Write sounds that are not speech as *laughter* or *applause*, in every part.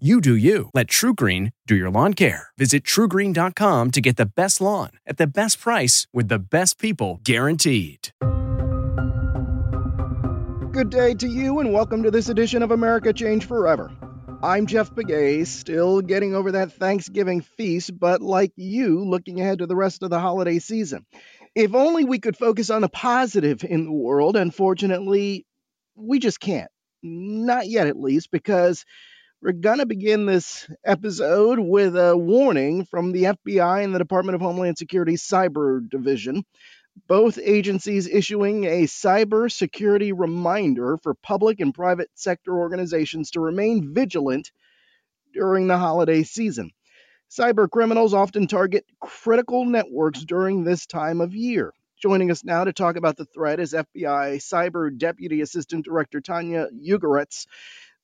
You do you. Let TruGreen do your lawn care. Visit trugreen.com to get the best lawn at the best price with the best people guaranteed. Good day to you, and welcome to this edition of America Change Forever. I'm Jeff Pegues, still getting over that Thanksgiving feast, but like you, looking ahead to the rest of the holiday season. If only we could focus on the positive in the world, unfortunately, we just can't. Not yet, at least, because we're going to begin this episode with a warning from the FBI and the Department of Homeland Security Cyber Division, both agencies issuing a cyber security reminder for public and private sector organizations to remain vigilant during the holiday season. Cyber criminals often target critical networks during this time of year. Joining us now to talk about the threat is FBI Cyber Deputy Assistant Director Tanya Ugoretz.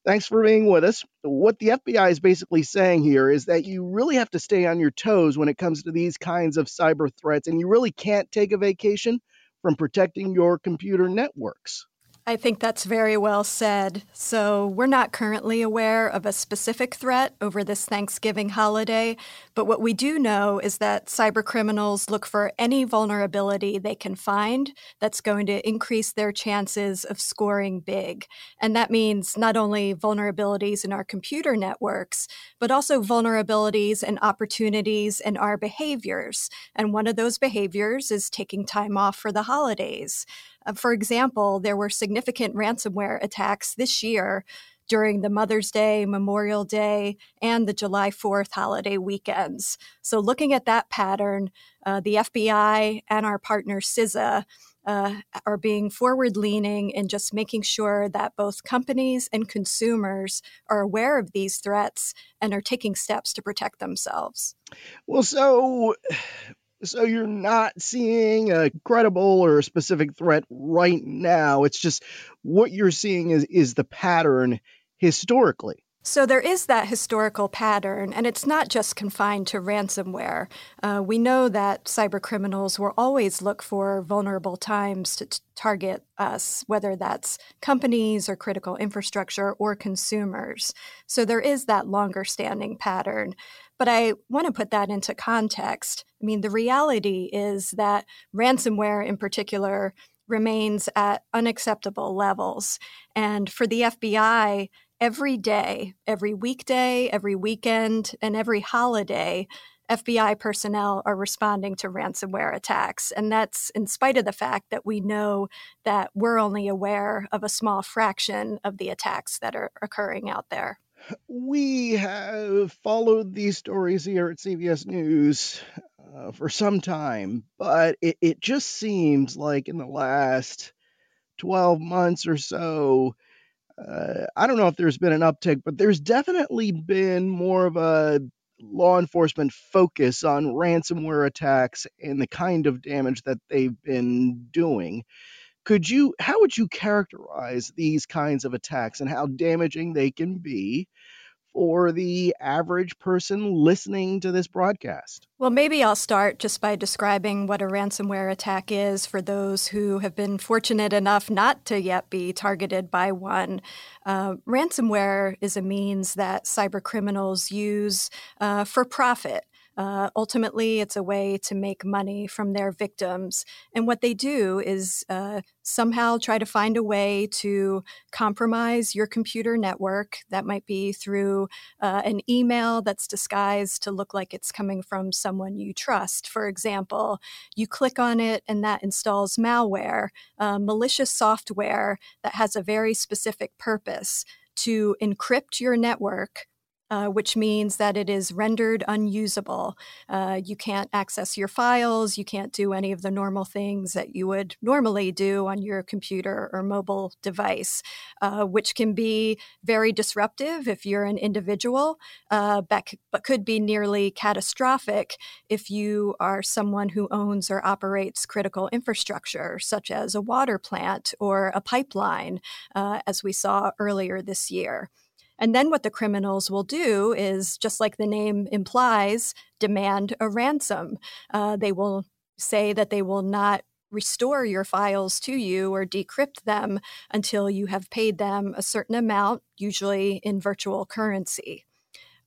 Thanks for being with us. What the FBI is basically saying here is that you really have to stay on your toes when it comes to these kinds of cyber threats, and you really can't take a vacation from protecting your computer networks. I think that's very well said. So, we're not currently aware of a specific threat over this Thanksgiving holiday, but what we do know is that cyber criminals look for any vulnerability they can find that's going to increase their chances of scoring big. And that means not only vulnerabilities in our computer networks, but also vulnerabilities and opportunities in our behaviors. And one of those behaviors is taking time off for the holidays. Uh, for example, there were significant ransomware attacks this year during the Mother's Day, Memorial Day, and the July 4th holiday weekends. So, looking at that pattern, uh, the FBI and our partner CISA uh, are being forward leaning and just making sure that both companies and consumers are aware of these threats and are taking steps to protect themselves. Well, so so you're not seeing a credible or a specific threat right now. It's just what you're seeing is is the pattern historically. So there is that historical pattern, and it's not just confined to ransomware. Uh, we know that cyber criminals will always look for vulnerable times to t- target us, whether that's companies or critical infrastructure or consumers. So there is that longer standing pattern. But I want to put that into context. I mean, the reality is that ransomware in particular remains at unacceptable levels. And for the FBI, every day, every weekday, every weekend, and every holiday, FBI personnel are responding to ransomware attacks. And that's in spite of the fact that we know that we're only aware of a small fraction of the attacks that are occurring out there. We have followed these stories here at CBS News uh, for some time, but it, it just seems like in the last 12 months or so, uh, I don't know if there's been an uptick, but there's definitely been more of a law enforcement focus on ransomware attacks and the kind of damage that they've been doing. Could you, how would you characterize these kinds of attacks and how damaging they can be? for the average person listening to this broadcast? Well, maybe I'll start just by describing what a ransomware attack is for those who have been fortunate enough not to yet be targeted by one. Uh, ransomware is a means that cyber criminals use uh, for profit. Uh, ultimately, it's a way to make money from their victims. And what they do is uh, somehow try to find a way to compromise your computer network. That might be through uh, an email that's disguised to look like it's coming from someone you trust. For example, you click on it and that installs malware, uh, malicious software that has a very specific purpose to encrypt your network uh, which means that it is rendered unusable. Uh, you can't access your files, you can't do any of the normal things that you would normally do on your computer or mobile device, uh, which can be very disruptive if you're an individual, uh, but, but could be nearly catastrophic if you are someone who owns or operates critical infrastructure, such as a water plant or a pipeline, uh, as we saw earlier this year. And then what the criminals will do is, just like the name implies, demand a ransom. Uh, they will say that they will not restore your files to you or decrypt them until you have paid them a certain amount, usually in virtual currency.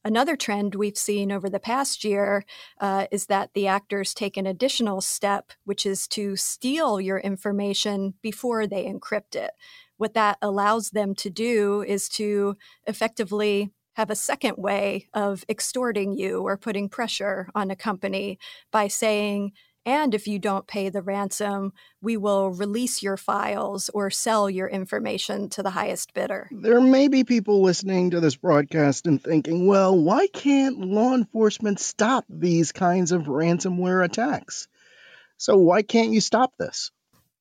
Another trend we've seen over the past year uh, is that the actors take an additional step, which is to steal your information before they encrypt it what that allows them to do is to effectively have a second way of extorting you or putting pressure on a company by saying, and if you don't pay the ransom, we will release your files or sell your information to the highest bidder. There may be people listening to this broadcast and thinking, well, why can't law enforcement stop these kinds of ransomware attacks? So, why can't you stop this?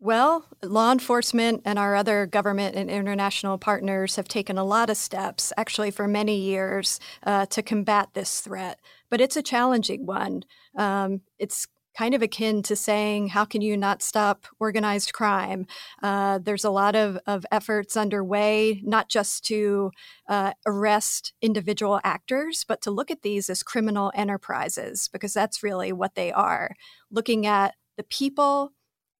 Well, law enforcement and our other government and international partners have taken a lot of steps, actually, for many years, uh, to combat this threat. But it's a challenging one. Um, it's kind of akin to saying, how can you not stop organized crime? Uh, there's a lot of, of efforts underway, not just to uh, arrest individual actors, but to look at these as criminal enterprises, because that's really what they are. Looking at the people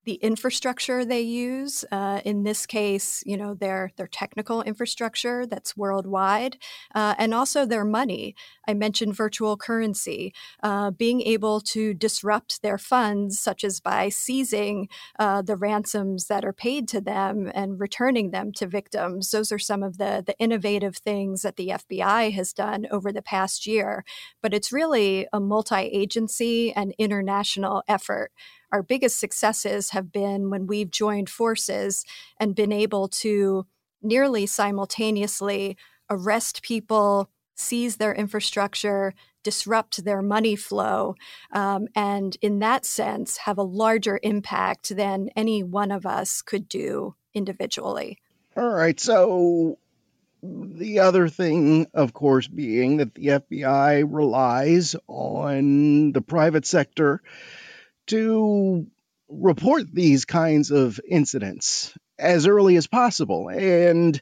the infrastructure they use. Uh, in this case, you know, their their technical infrastructure that's worldwide, uh, and also their money. I mentioned virtual currency, uh, being able to disrupt their funds, such as by seizing uh, the ransoms that are paid to them and returning them to victims. Those are some of the the innovative things that the FBI has done over the past year. But it's really a multi-agency and international effort our biggest successes have been when we've joined forces and been able to nearly simultaneously arrest people, seize their infrastructure, disrupt their money flow, um, and in that sense, have a larger impact than any one of us could do individually. All right. So, the other thing, of course, being that the FBI relies on the private sector to report these kinds of incidents as early as possible. And,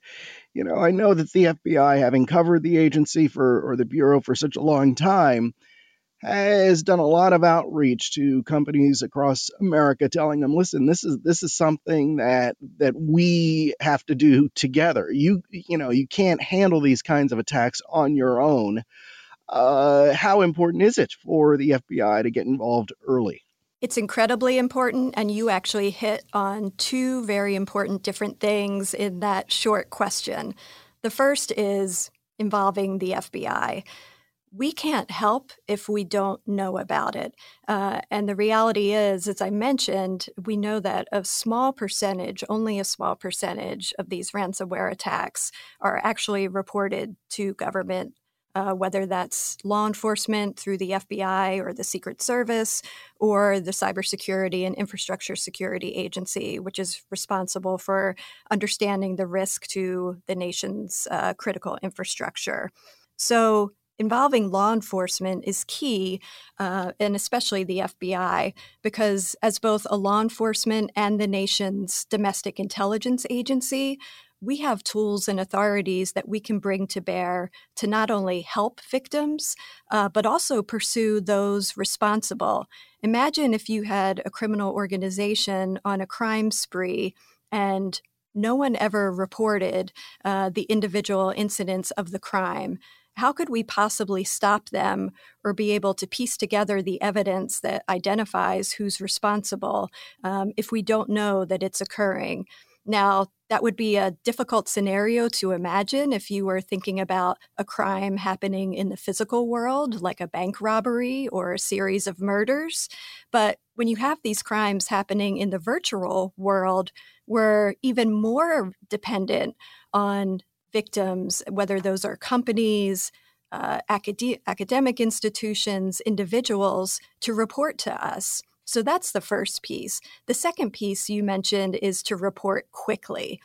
you know, I know that the FBI, having covered the agency for or the Bureau for such a long time, has done a lot of outreach to companies across America telling them listen this is this is something that that we have to do together. You you know you can't handle these kinds of attacks on your own. Uh, how important is it for the FBI to get involved early it's incredibly important, and you actually hit on two very important different things in that short question. The first is involving the FBI. We can't help if we don't know about it. Uh, and the reality is, as I mentioned, we know that a small percentage, only a small percentage of these ransomware attacks are actually reported to government uh, whether that's law enforcement through the FBI or the Secret Service or the Cybersecurity and Infrastructure Security Agency, which is responsible for understanding the risk to the nation's uh, critical infrastructure. So, involving law enforcement is key, uh, and especially the FBI, because as both a law enforcement and the nation's domestic intelligence agency, we have tools and authorities that we can bring to bear to not only help victims, uh, but also pursue those responsible. Imagine if you had a criminal organization on a crime spree and no one ever reported uh, the individual incidents of the crime. How could we possibly stop them or be able to piece together the evidence that identifies who's responsible um, if we don't know that it's occurring? Now, that would be a difficult scenario to imagine if you were thinking about a crime happening in the physical world, like a bank robbery or a series of murders. But when you have these crimes happening in the virtual world, we're even more dependent on victims, whether those are companies, uh, acad- academic institutions, individuals to report to us. So that's the first piece. The second piece you mentioned is to report quickly.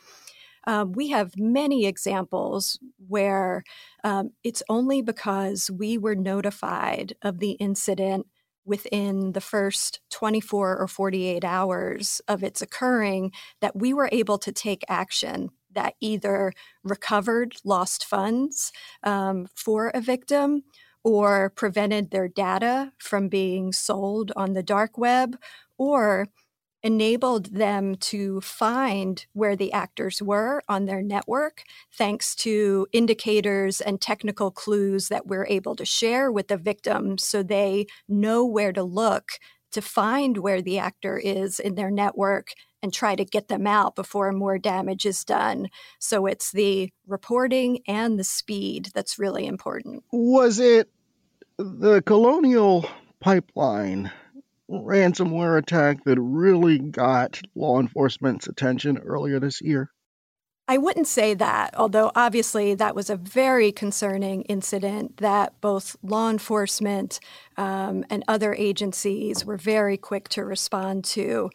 Um, we have many examples where um, it's only because we were notified of the incident within the first 24 or 48 hours of its occurring that we were able to take action that either recovered lost funds um, for a victim or prevented their data from being sold on the dark web or enabled them to find where the actors were on their network thanks to indicators and technical clues that we're able to share with the victim so they know where to look to find where the actor is in their network and try to get them out before more damage is done. So it's the reporting and the speed that's really important. Was it the colonial pipeline ransomware attack that really got law enforcement's attention earlier this year? I wouldn't say that, although obviously that was a very concerning incident that both law enforcement um, and other agencies were very quick to respond to.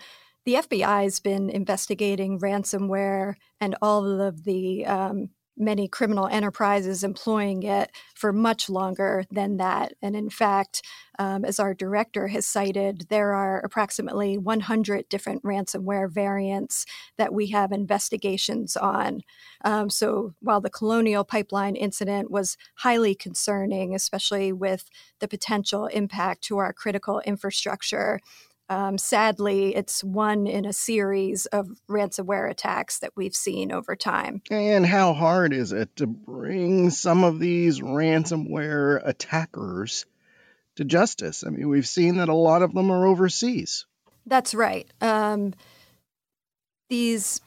The FBI has been investigating ransomware and all of the um, many criminal enterprises employing it for much longer than that. And in fact, um, as our director has cited, there are approximately 100 different ransomware variants that we have investigations on. Um, so while the Colonial Pipeline incident was highly concerning, especially with the potential impact to our critical infrastructure, um, sadly, it's one in a series of ransomware attacks that we've seen over time. And how hard is it to bring some of these ransomware attackers to justice? I mean, we've seen that a lot of them are overseas. That's right. Um, these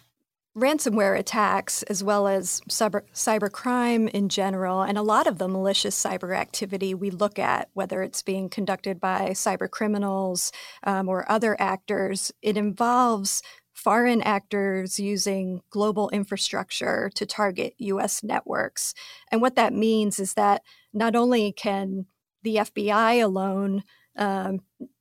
ransomware attacks, as well as cyber, cybercrime in general, and a lot of the malicious cyber activity we look at, whether it's being conducted by cyber criminals um, or other actors, it involves foreign actors using global infrastructure to target US networks. And what that means is that not only can the FBI alone um,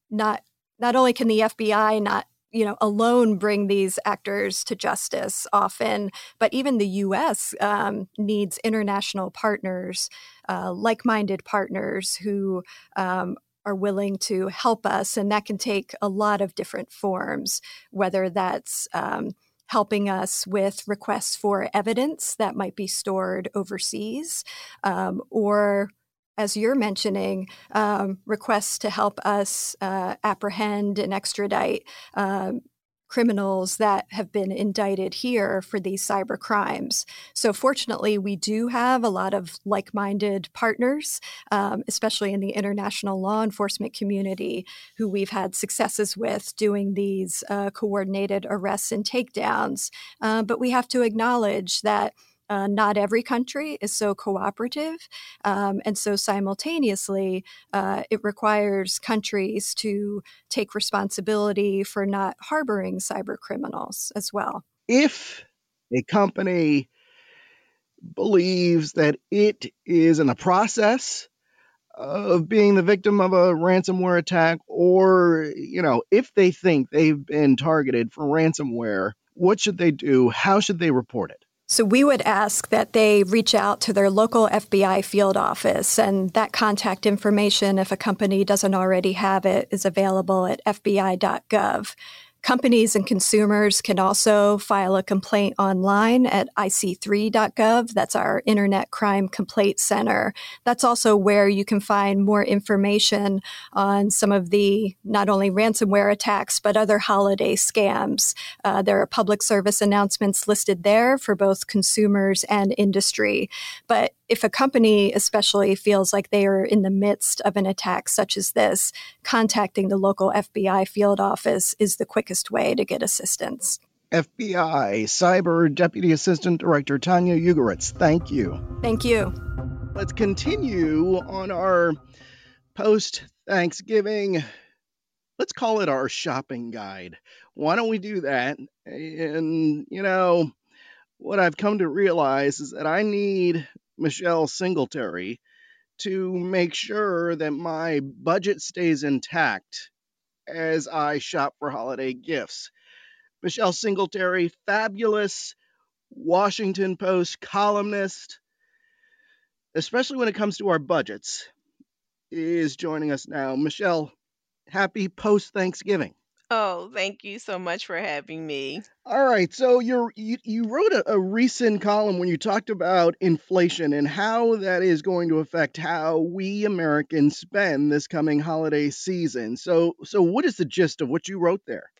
not not only can the FBI not you know alone bring these actors to justice often but even the us um, needs international partners uh, like-minded partners who um, are willing to help us and that can take a lot of different forms whether that's um, helping us with requests for evidence that might be stored overseas um, or as you're mentioning, um, requests to help us uh, apprehend and extradite um, criminals that have been indicted here for these cyber crimes. So, fortunately, we do have a lot of like minded partners, um, especially in the international law enforcement community, who we've had successes with doing these uh, coordinated arrests and takedowns. Uh, but we have to acknowledge that uh, not every country is so cooperative. Um, and so, simultaneously, uh, it requires countries to take responsibility for not harboring cyber criminals as well. If a company believes that it is in the process of being the victim of a ransomware attack, or, you know, if they think they've been targeted for ransomware, what should they do? How should they report it? So we would ask that they reach out to their local FBI field office, and that contact information, if a company doesn't already have it, is available at fbi.gov. Companies and consumers can also file a complaint online at ic3.gov. That's our Internet Crime Complaint Center. That's also where you can find more information on some of the not only ransomware attacks, but other holiday scams. Uh, there are public service announcements listed there for both consumers and industry. But if a company especially feels like they are in the midst of an attack such as this, contacting the local FBI field office is the quickest way to get assistance. FBI Cyber Deputy Assistant Director Tanya Ugoretz, thank you. Thank you. Let's continue on our post Thanksgiving, let's call it our shopping guide. Why don't we do that? And, you know, what I've come to realize is that I need Michelle Singletary to make sure that my budget stays intact as I shop for holiday gifts. Michelle Singletary, fabulous Washington Post columnist, especially when it comes to our budgets, is joining us now. Michelle, happy post Thanksgiving. Oh, thank you so much for having me. All right, so you're, you you wrote a, a recent column when you talked about inflation and how that is going to affect how we Americans spend this coming holiday season. So so what is the gist of what you wrote there?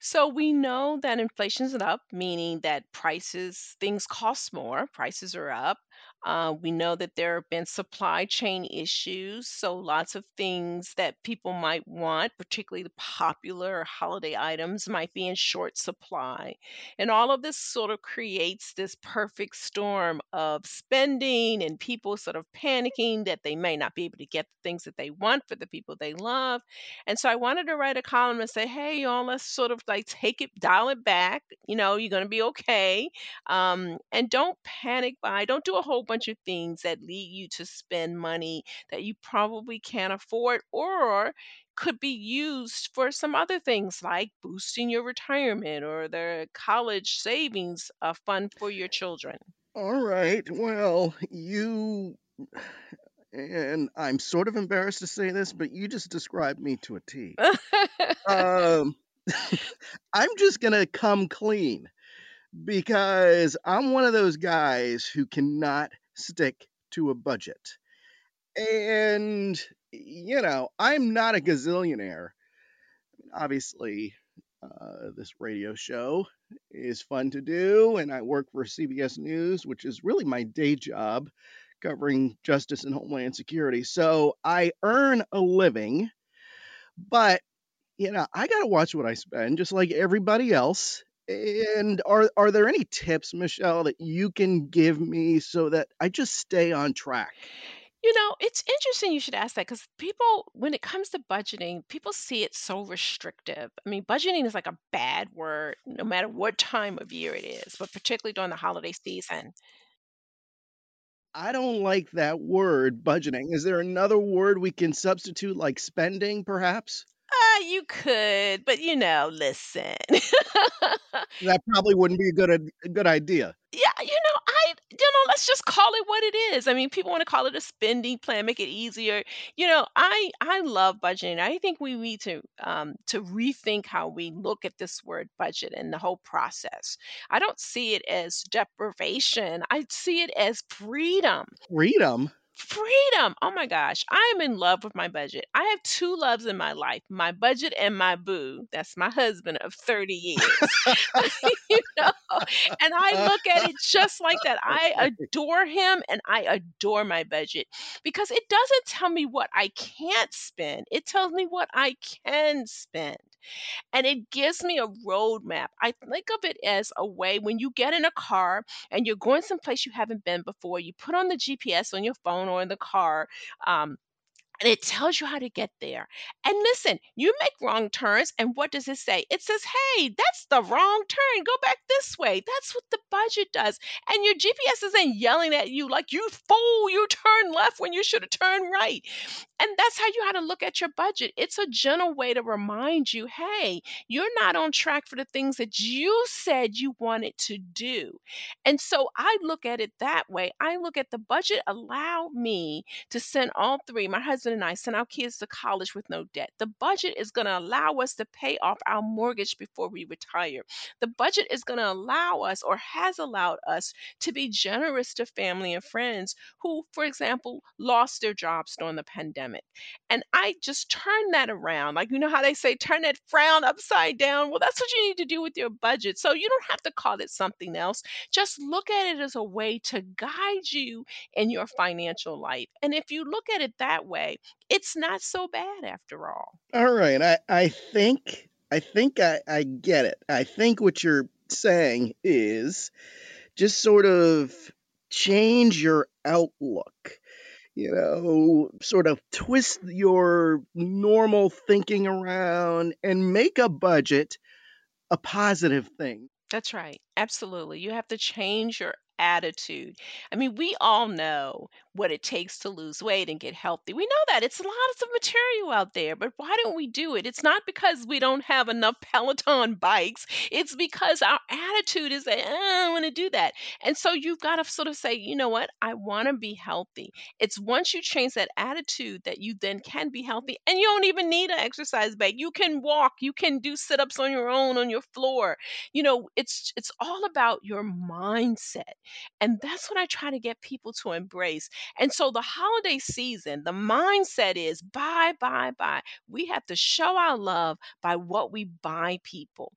So we know that inflation's up, meaning that prices, things cost more, prices are up. Uh, we know that there have been supply chain issues, so lots of things that people might want, particularly the popular holiday items, might be in short supply. And all of this sort of creates this perfect storm of spending and people sort of panicking that they may not be able to get the things that they want for the people they love. And so I wanted to write a column and say, hey, y'all, let's sort of like take it, dial it back. You know, you're going to be okay. Um, and don't panic buy. Don't do a whole bunch of things that lead you to spend money that you probably can't afford or could be used for some other things like boosting your retirement or the college savings uh, fund for your children. All right. Well, you and I'm sort of embarrassed to say this, but you just described me to a T. Um, *laughs* I'm just gonna come clean because I'm one of those guys who cannot stick to a budget. And, you know, I'm not a gazillionaire. Obviously, uh, this radio show is fun to do, and I work for CBS News, which is really my day job covering justice and homeland security. So I earn a living, but you know, I got to watch what I spend just like everybody else. And are are there any tips, Michelle, that you can give me so that I just stay on track? You know, it's interesting you should ask that because people, when it comes to budgeting, people see it so restrictive. I mean, budgeting is like a bad word, no matter what time of year it is, but particularly during the holiday season. I don't like that word, budgeting. Is there another word we can substitute, like spending, perhaps? You could, but you know, listen. That probably *laughs* wouldn't be a good a good idea. Yeah, you know, I you know, let's just call it what it is. I mean, people want to call it a spending plan, make it easier. You know, I I love budgeting. I think we need to um to rethink how we look at this word budget and the whole process. I don't see it as deprivation. I see it as freedom. Freedom. Freedom. Oh my gosh. I am in love with my budget. I have two loves in my life my budget and my boo. That's my husband of 30 years. *laughs* you know, and I look at it just like that. I adore him and I adore my budget because it doesn't tell me what I can't spend, it tells me what I can spend and it gives me a roadmap. I think of it as a way when you get in a car and you're going someplace you haven't been before, you put on the GPS on your phone or in the car. Um, and it tells you how to get there. And listen, you make wrong turns, and what does it say? It says, hey, that's the wrong turn. Go back this way. That's what the budget does. And your GPS isn't yelling at you like, you fool, you turned left when you should have turned right. And that's how you how to look at your budget. It's a gentle way to remind you, hey, you're not on track for the things that you said you wanted to do. And so I look at it that way. I look at the budget allow me to send all three, my husband and I, send our kids to college with no debt. The budget is going to allow us to pay off our mortgage before we retire. The budget is going to allow us or has allowed us to be generous to family and friends who, for example, lost their jobs during the pandemic. And I just turn that around. Like, you know how they say, turn that frown upside down? Well, that's what you need to do with your budget. So you don't have to call it something else. Just look at it as a way to guide you in your financial life. And if you look at it that way, it's not so bad after all. All right. I, I think I think I, I get it. I think what you're saying is just sort of change your outlook. You know, sort of twist your normal thinking around and make a budget a positive thing. That's right. Absolutely. You have to change your attitude. I mean, we all know what it takes to lose weight and get healthy. We know that it's lots of material out there, but why don't we do it? It's not because we don't have enough *laughs* Peloton bikes. It's because our attitude is "Uh, I don't want to do that. And so you've got to sort of say, you know what? I want to be healthy. It's once you change that attitude that you then can be healthy and you don't even need an exercise bag. You can walk, you can do sit-ups on your own on your floor. You know, it's it's all about your mindset. And that's what I try to get people to embrace. And so the holiday season, the mindset is buy, buy, buy. We have to show our love by what we buy people.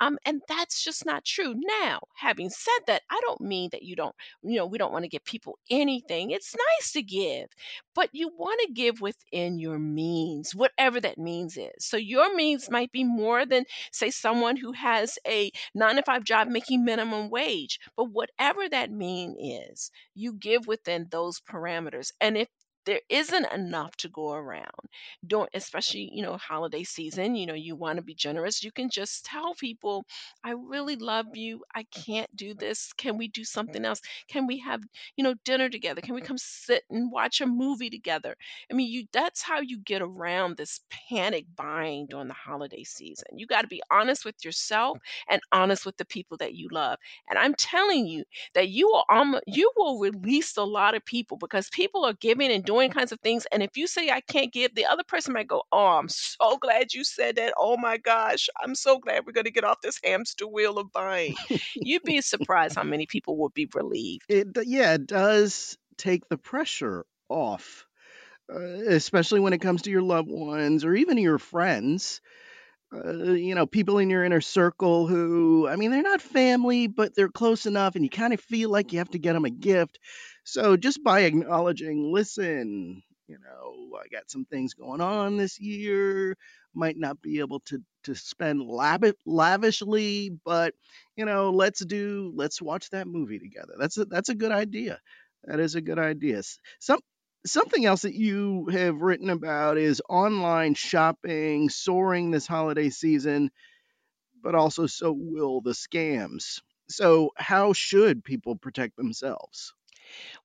Um, and that's just not true. Now, having said that, I don't mean that you don't, you know, we don't want to give people anything. It's nice to give, but you want to give within your means, whatever that means is. So your means might be more than, say, someone who has a nine to five job making minimum wage. But whatever that mean is, you give within those parameters. And if there isn't enough to go around. During especially you know holiday season you know you want to be generous you can just tell people i really love you i can't do this can we do something else? Can we have you know dinner together? Can we come sit and watch a movie together? I mean you that's how you get around this panic buying during the holiday season. You got to be honest with yourself and honest with the people that you love. And i'm telling you that you will um, you will release a lot of people because people are giving and doing kinds of things and if you say i can't give the other person might go oh i'm so glad you said that oh my gosh i'm so glad we're going to get off this hamster wheel of buying *laughs* you'd be surprised how many people would be relieved It yeah, it does take the pressure off, uh, especially when it comes to your loved ones or even your friends. Uh, you know, people in your inner circle who, I mean, they're not family, but they're close enough, and you kind of feel like you have to get them a gift. So just by acknowledging, listen, you know, I got some things going on this year, might not be able to to spend lav- lavishly, but you know, let's do, let's watch that movie together. That's a, that's a good idea. That is a good idea. Some something else that you have written about is online shopping soaring this holiday season, but also so will the scams. So how should people protect themselves?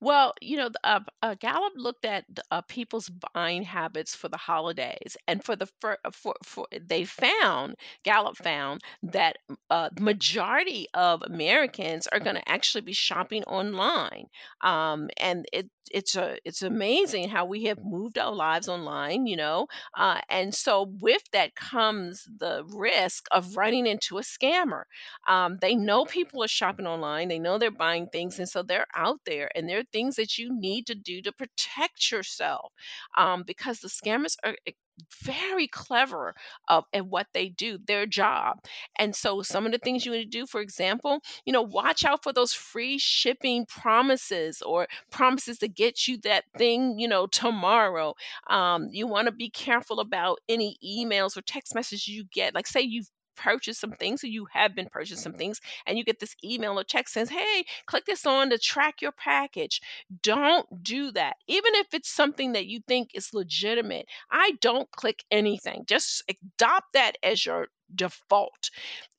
Well, you know, the, uh, uh, Gallup looked at uh, people's buying habits for the holidays, and for the fir- uh, for, for they found Gallup found that uh, the majority of Americans are going to actually be shopping online, um, and it it's a it's amazing how we have moved our lives online, you know, uh, and so with that comes the risk of running into a scammer. Um, they know people are shopping online they know they're buying things and so they're out there and there are things that you need to do to protect yourself um, because the scammers are e- very clever of at what they do their job. And so some of the things you need to do for example you know watch out for those free shipping promises or promises to get you that thing you know tomorrow. Um, you want to be careful about any emails or text messages you get. Like say you've purchased some things or you have been purchasing some things and you get this email or text says hey click this on to track your package. Don't do that. Even if it's something that you think is legitimate i don't click anything. Just adopt that as your default.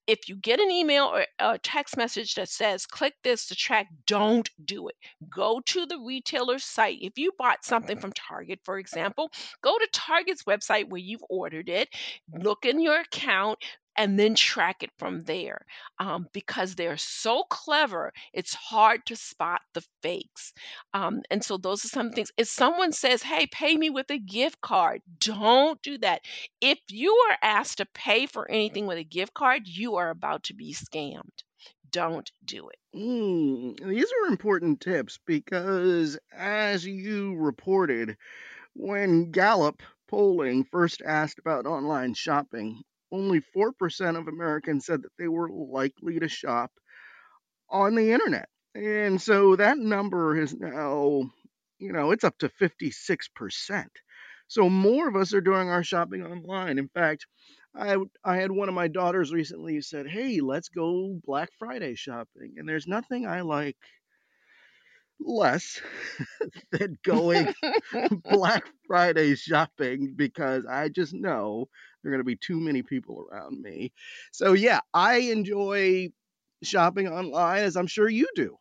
If you get an email or a text message that says click this to track don't do it. Go to the retailer's site. If you bought something from target for example go to target's website where you've ordered it look in your account and then track it from there um, because they're so clever it's hard to spot the fakes um, and so those are some things if someone says hey pay me with a gift card don't do that. If you are asked to pay for anything with a gift card you are about to be scammed. Don't do it. Mm, these are important tips because, as you reported, when Gallup polling first asked about online shopping, only 4% of Americans said that they were likely to shop on the internet. And so that number is now, you know, it's up to 56%. So more of us are doing our shopping online. In fact, I, I had one of my daughters recently said, Hey, let's go Black Friday shopping. And there's nothing I like less *laughs* than going *laughs* Black Friday shopping because I just know there are going to be too many people around me. So, yeah, I enjoy shopping online as I'm sure you do.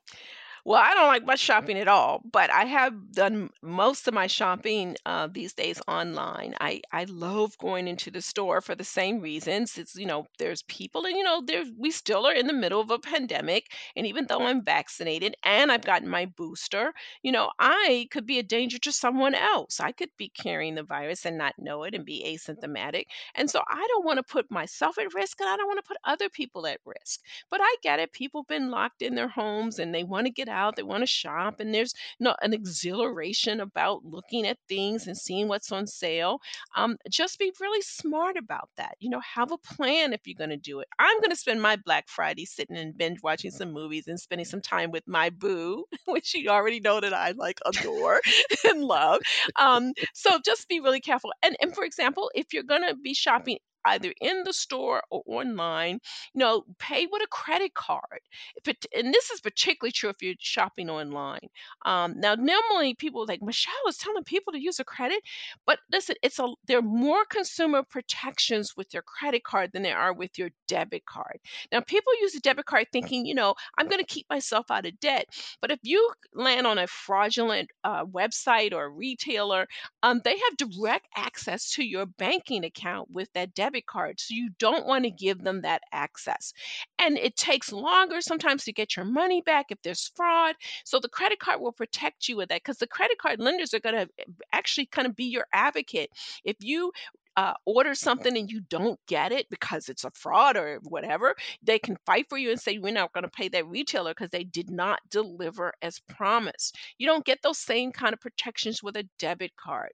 Well, I don't like much shopping at all, but I have done most of my shopping uh, these days online. I I love going into the store for the same reasons. It's you know there's people, and you know there's we still are in the middle of a pandemic, and even though I'm vaccinated and I've gotten my booster, you know I could be a danger to someone else. I could be carrying the virus and not know it and be asymptomatic, and so I don't want to put myself at risk, and I don't want to put other people at risk. But I get it. People have been locked in their homes and they want to get out, they want to shop, and there's you know, an exhilaration about looking at things and seeing what's on sale. Um, just be really smart about that. You know, have a plan if you're going to do it. I'm going to spend my Black Friday sitting and binge watching some movies and spending some time with my boo, *laughs* which you already know that I like adore *laughs* and love. Um, so just be really careful. And and for example, if you're going to be shopping either in the store or online. You know, pay with a credit card. If it, and this is particularly true if you're shopping online. Um, now, normally people like Michelle is telling people to use a credit, but listen, it's a there are more consumer protections with your credit card than there are with your debit card. Now, people use a debit card thinking, you know, I'm going to keep myself out of debt. But if you land on a fraudulent uh, website or a retailer, um, they have direct access to your banking account with that debit debit card. So you don't want to give them that access. And it takes longer sometimes to get your money back if there's fraud. So the credit card will protect you with that because the credit card lenders are going to eh, actually kind of be your advocate. If you uh, order something and you don't get it because it's a fraud or whatever, they can fight for you and say, We're not going to pay that retailer because they did not deliver as promised. You don't get those same kind of protections with a debit card.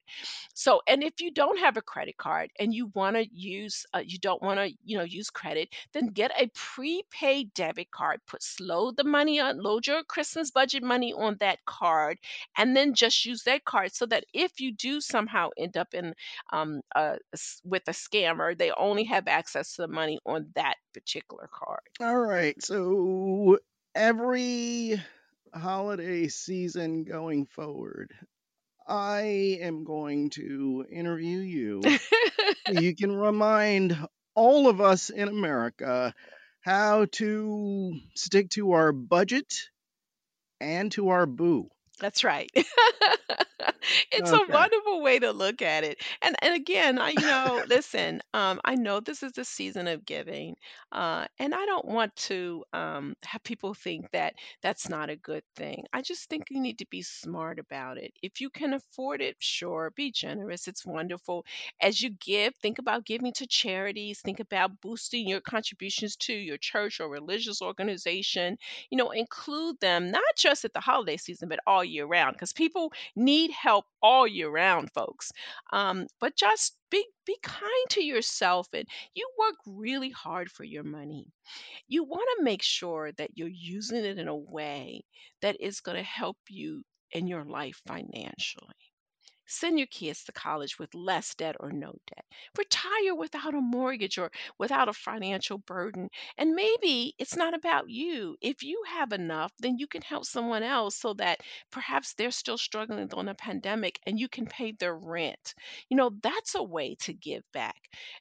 So, and if you don't have a credit card and you want to use, uh, you don't want to, you know, use credit, then get a prepaid debit card. Put slow the money on, load your Christmas budget money on that card, and then just use that card so that if you do somehow end up in um, a, with a scammer, they only have access to the money on that particular card. All right. So every holiday season going forward, I am going to interview you. *laughs* you can remind all of us in America how to stick to our budget and to our boo. That's right. *laughs* it's a wonderful way to look at it. And and again, I you know, listen, um, I know this is the season of giving, uh, and I don't want to um, have people think that that's not a good thing. I just think you need to be smart about it. If you can afford it, sure, be generous. It's wonderful. As you give, think about giving to charities. Think about boosting your contributions to your church or religious organization. You know, include them not just at the holiday season, but all year round, because people need help all year round, folks. Um, but just be be kind to yourself and you work really hard for your money. You want to make sure that you're using it in a way that is going to help you in your life financially. Send your kids to college with less debt or no debt. Retire without a mortgage or without a financial burden. And maybe it's not about you. If you have enough, then you can help someone else so that perhaps they're still struggling on a pandemic and you can pay their rent. You know, that's a way to give back.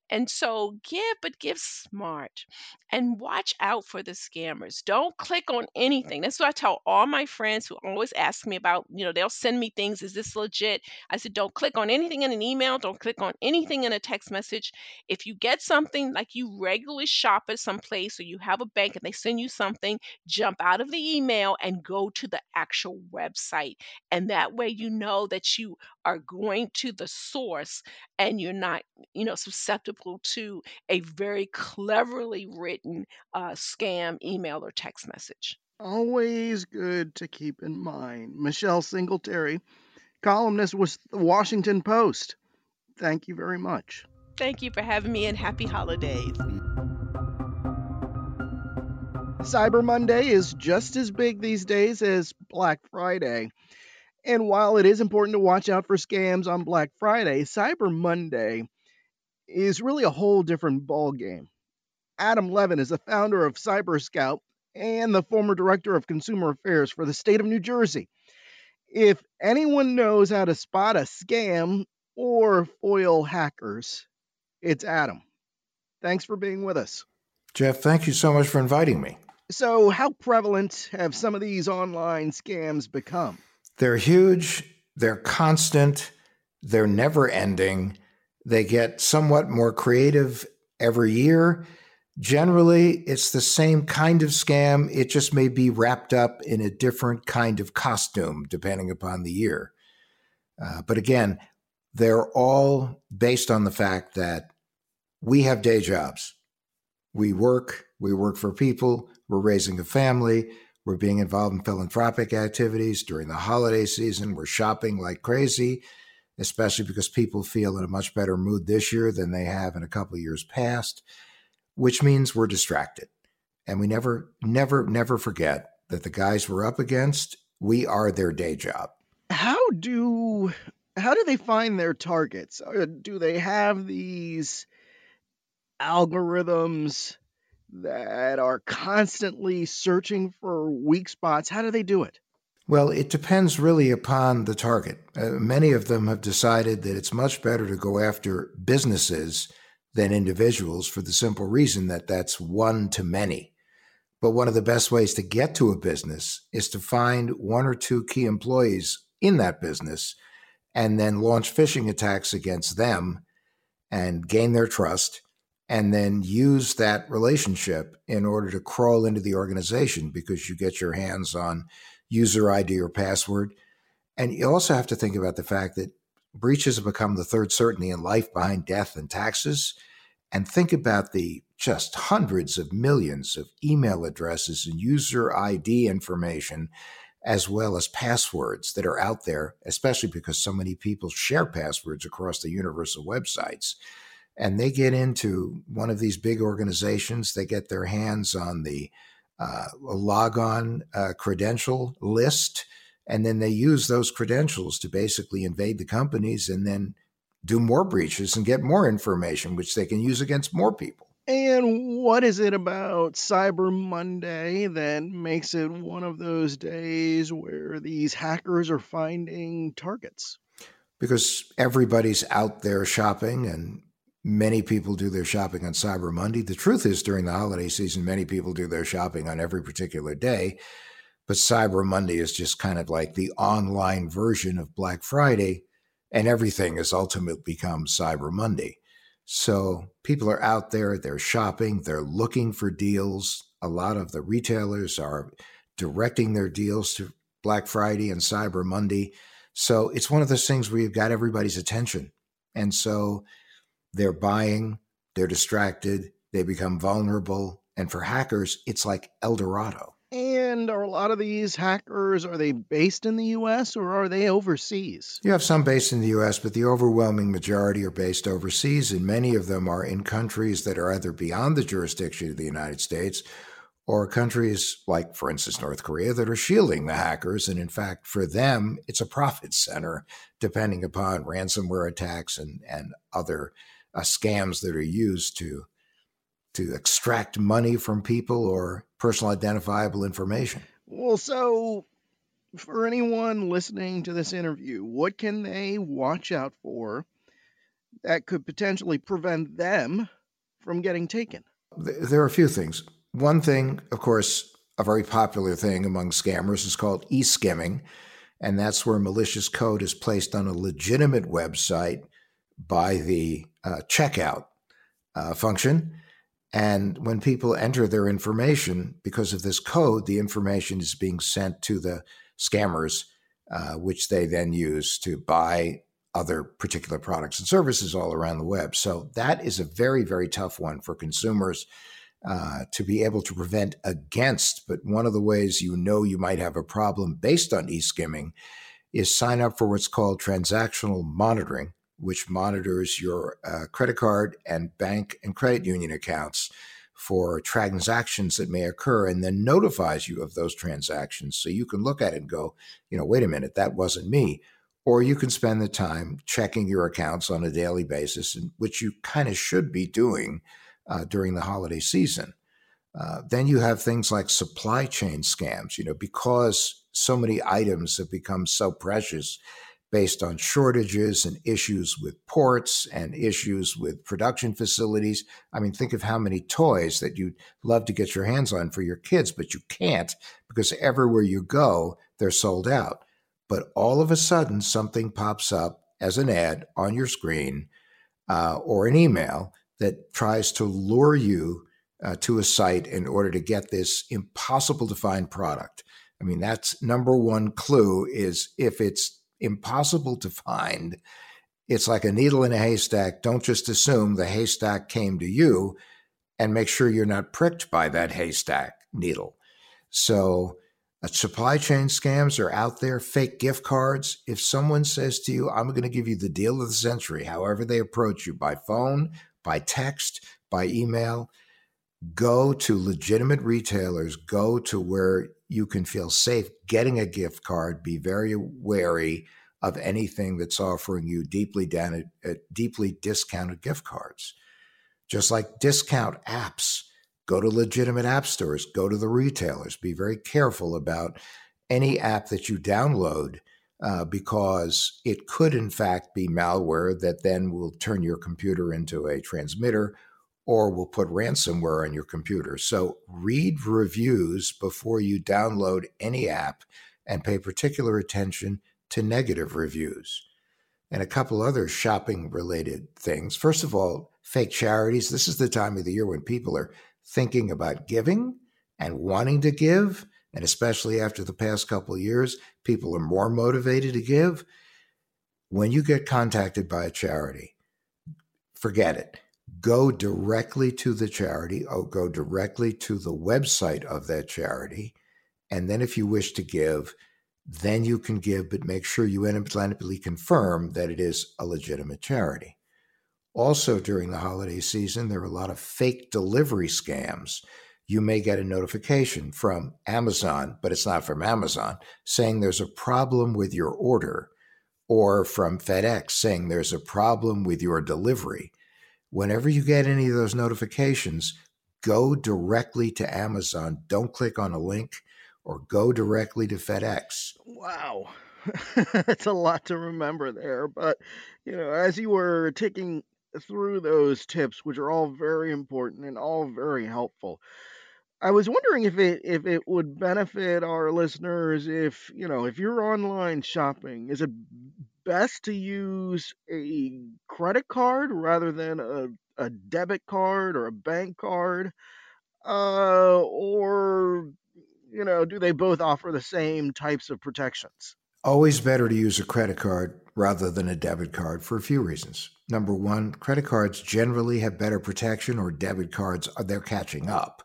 And so give, but give smart and watch out for the scammers. Don't click on anything. That's what I tell all my friends who always ask me about, you know, they'll send me things. Is this legit? I said, don't click on anything in an email. Don't click on anything in a text message. If you get something like you regularly shop at some place or you have a bank and they send you something, jump out of the email and go to the actual website. And that way you know that you are going to the source and you're not, you know, susceptible to a very cleverly written uh, scam email or text message. Always good to keep in mind. Michelle Singletary columnist with the Washington Post. Thank you very much. Thank you for having me and happy holidays. Cyber Monday is just as big these days as Black Friday. And while it is important to watch out for scams on Black Friday, Cyber Monday is really a whole different ballgame. Adam Levin is the founder of Cyber Scout and the former director of consumer affairs for the state of New Jersey. If anyone knows how to spot a scam or foil hackers, it's Adam. Thanks for being with us. Jeff, thank you so much for inviting me. So, how prevalent have some of these online scams become? They're huge, they're constant, they're never ending. They get somewhat more creative every year. Generally, it's the same kind of scam. It just may be wrapped up in a different kind of costume depending upon the year. Uh, but again, they're all based on the fact that we have day jobs. We work, we work for people, we're raising a family, we're being involved in philanthropic activities during the holiday season, we're shopping like crazy, especially because people feel in a much better mood this year than they have in a couple of years past, which means we're distracted. And we never, never, never forget that the guys we're up against, we are their day job. How do how do they find their targets? Uh, do they have these algorithms that are constantly searching for weak spots? How do they do it? Well, it depends really upon the target. Uh, many of them have decided that it's much better to go after businesses than individuals for the simple reason that that's one to many. But one of the best ways to get to a business is to find one or two key employees in that business and then launch phishing attacks against them and gain their trust and then use that relationship in order to crawl into the organization because you get your hands on user ID or password. And you also have to think about the fact that breaches have become the third certainty in life behind death and taxes. And think about the just hundreds of millions of email addresses and user ID information as well as passwords that are out there, especially because so many people share passwords across the universe of websites. And they get into one of these big organizations, they get their hands on the uh, logon uh, credential list, and then they use those credentials to basically invade the companies and then do more breaches and get more information, which they can use against more people. And what is it about Cyber Monday that makes it one of those days where these hackers are finding targets? Because everybody's out there shopping and many people do their shopping on Cyber Monday. The truth is, during the holiday season, many people do their shopping on every particular day. But Cyber Monday is just kind of like the online version of Black Friday, and everything has ultimately become Cyber Monday. So people are out there, they're shopping, they're looking for deals. A lot of the retailers are directing their deals to Black Friday and Cyber Monday. So it's one of those things where you've got everybody's attention. And so they're buying, they're distracted, they become vulnerable. And for hackers, it's like El Dorado. And are a lot of these hackers are they based in the US or are they overseas? You have some based in the US, but the overwhelming majority are based overseas and many of them are in countries that are either beyond the jurisdiction of the United States or countries like for instance North Korea that are shielding the hackers and in fact for them it's a profit center depending upon ransomware attacks and and other uh, scams that are used to to extract money from people or personal identifiable information. Well, so for anyone listening to this interview, what can they watch out for that could potentially prevent them from getting taken? There are a few things. One thing, of course, a very popular thing among scammers is called e skimming, and that's where malicious code is placed on a legitimate website by the uh, checkout uh, function and when people enter their information, because of this code, the information is being sent to the scammers, uh, which they then use to buy other particular products and services all around the web. So that is a very, very tough one for consumers uh, to be able to prevent against. But one of the ways you know you might have a problem based on e skimming is sign up for what's called transactional monitoring which monitors your uh, credit card and bank and credit union accounts for transactions that may occur and then notifies you of those transactions. So you can look at it and go, you know, wait a minute, that wasn't me. Or you can spend the time checking your accounts on a daily basis, which you kind of should be doing uh, during the holiday season. Uh, then you have things like supply chain scams, you know, because so many items have become so precious based on shortages and issues with ports and issues with production facilities. I mean, think of how many toys that you'd love to get your hands on for your kids, but you can't because everywhere you go, they're sold out. But all of a sudden, something pops up as an ad on your screen uh, or an email that tries to lure you uh, to a site in order to get this impossible to find product. I mean, that's number one clue is if it's impossible to find. It's like a needle in a haystack. Don't just assume the haystack came to you and make sure you're not pricked by that haystack needle. So, uh, supply chain scams are out there, fake gift cards. If someone says to you, I'm going to give you the deal of the century, however they approach you by phone, by text, by email, go to legitimate retailers, go to where you can feel safe getting a gift card. Be very wary of anything that's offering you deeply down, uh, deeply discounted gift cards. Just like discount apps, go to legitimate app stores, go to the retailers. Be very careful about any app that you download uh, because it could, in fact, be malware that then will turn your computer into a transmitter or will put ransomware on your computer. So read reviews before you download any app and pay particular attention to negative reviews. And a couple other shopping related things. First of all, fake charities. This is the time of the year when people are thinking about giving and wanting to give. And especially after the past couple of years, people are more motivated to give. When you get contacted by a charity, forget it go directly to the charity or go directly to the website of that charity. And then, if you wish to give, then you can give, but make sure you independently confirm that it is a legitimate charity. Also, during the holiday season, there are a lot of fake delivery scams. You may get a notification from Amazon, but it's not from Amazon, saying there's a problem with your order, or from FedEx saying there's a problem with your delivery whenever you get any of those notifications, go directly to Amazon. Don't click on a link or go directly to FedEx. Wow. *laughs* That's a lot to remember there. But, you know, as you were taking through those tips, which are all very important and all very helpful, I was wondering if it if it would benefit our listeners if, you know, if you're online shopping, is it best to use a credit card rather than a, a debit card or a bank card? Uh, or, you know, do they both offer the same types of protections? Always better to use a credit card rather than a debit card for a few reasons. Number one, credit cards generally have better protection, or debit cards, uh, they're catching up.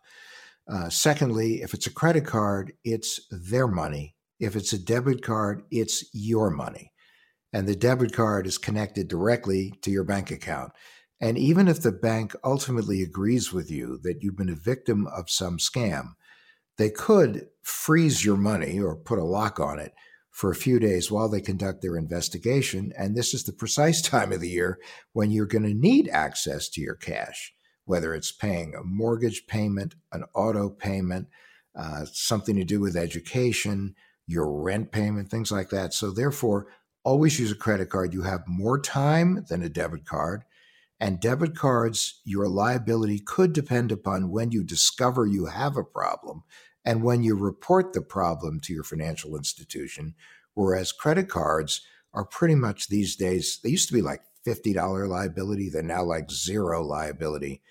Uh, secondly, if it's a credit card, it's their money. If it's a debit card, it's your money and the debit card is connected directly to your bank account. And even if the bank ultimately agrees with you that you've been a victim of some scam, they could freeze your money or put a lock on it for a few days while they conduct their investigation. And this is the precise *laughs* time of the year when you're going to need access to your cash, whether it's paying a mortgage payment, an auto payment, uh, something to do with education, your rent payment, things like that. So, therefore, always use a credit card. You have more time than a debit card. And debit cards, your liability could depend upon when you discover you have a problem and when you report the problem to your financial institution. Whereas credit cards are pretty much these days, they used to be like $50 liability, they're now like zero liability.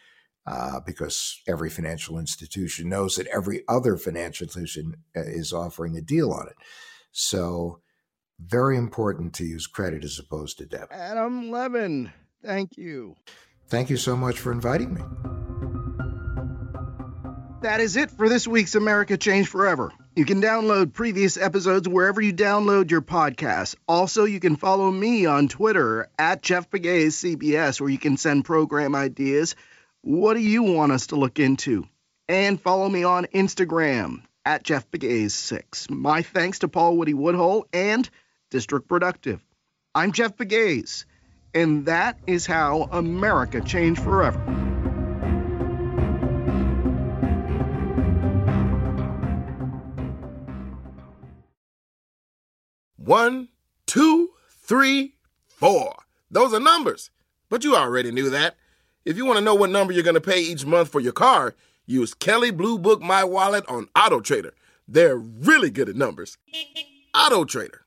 Uh, because every financial institution knows that every other financial institution uh, is offering a deal on it. So very important to use credit as opposed to debit. Adam Levin, thank you. Thank you so much for inviting me. That is it for this week's America Change Forever. You can download previous episodes wherever you download your podcasts. Also, you can follow me on Twitter at Jeff Pegues CBS, where you can send program ideas. What do you want us to look into? And follow me on Instagram at Jeff Pegues 6 My thanks to Paul Woody Woodhull and District Productive. I'm Jeff Pegues, and that is how America changed forever. One, two, three, four. Those are numbers. But you already knew that. If you want to know what number you're going to pay each month for your car, use Kelley Blue Book My Wallet on Auto Trader. They're really good at numbers. Auto Trader.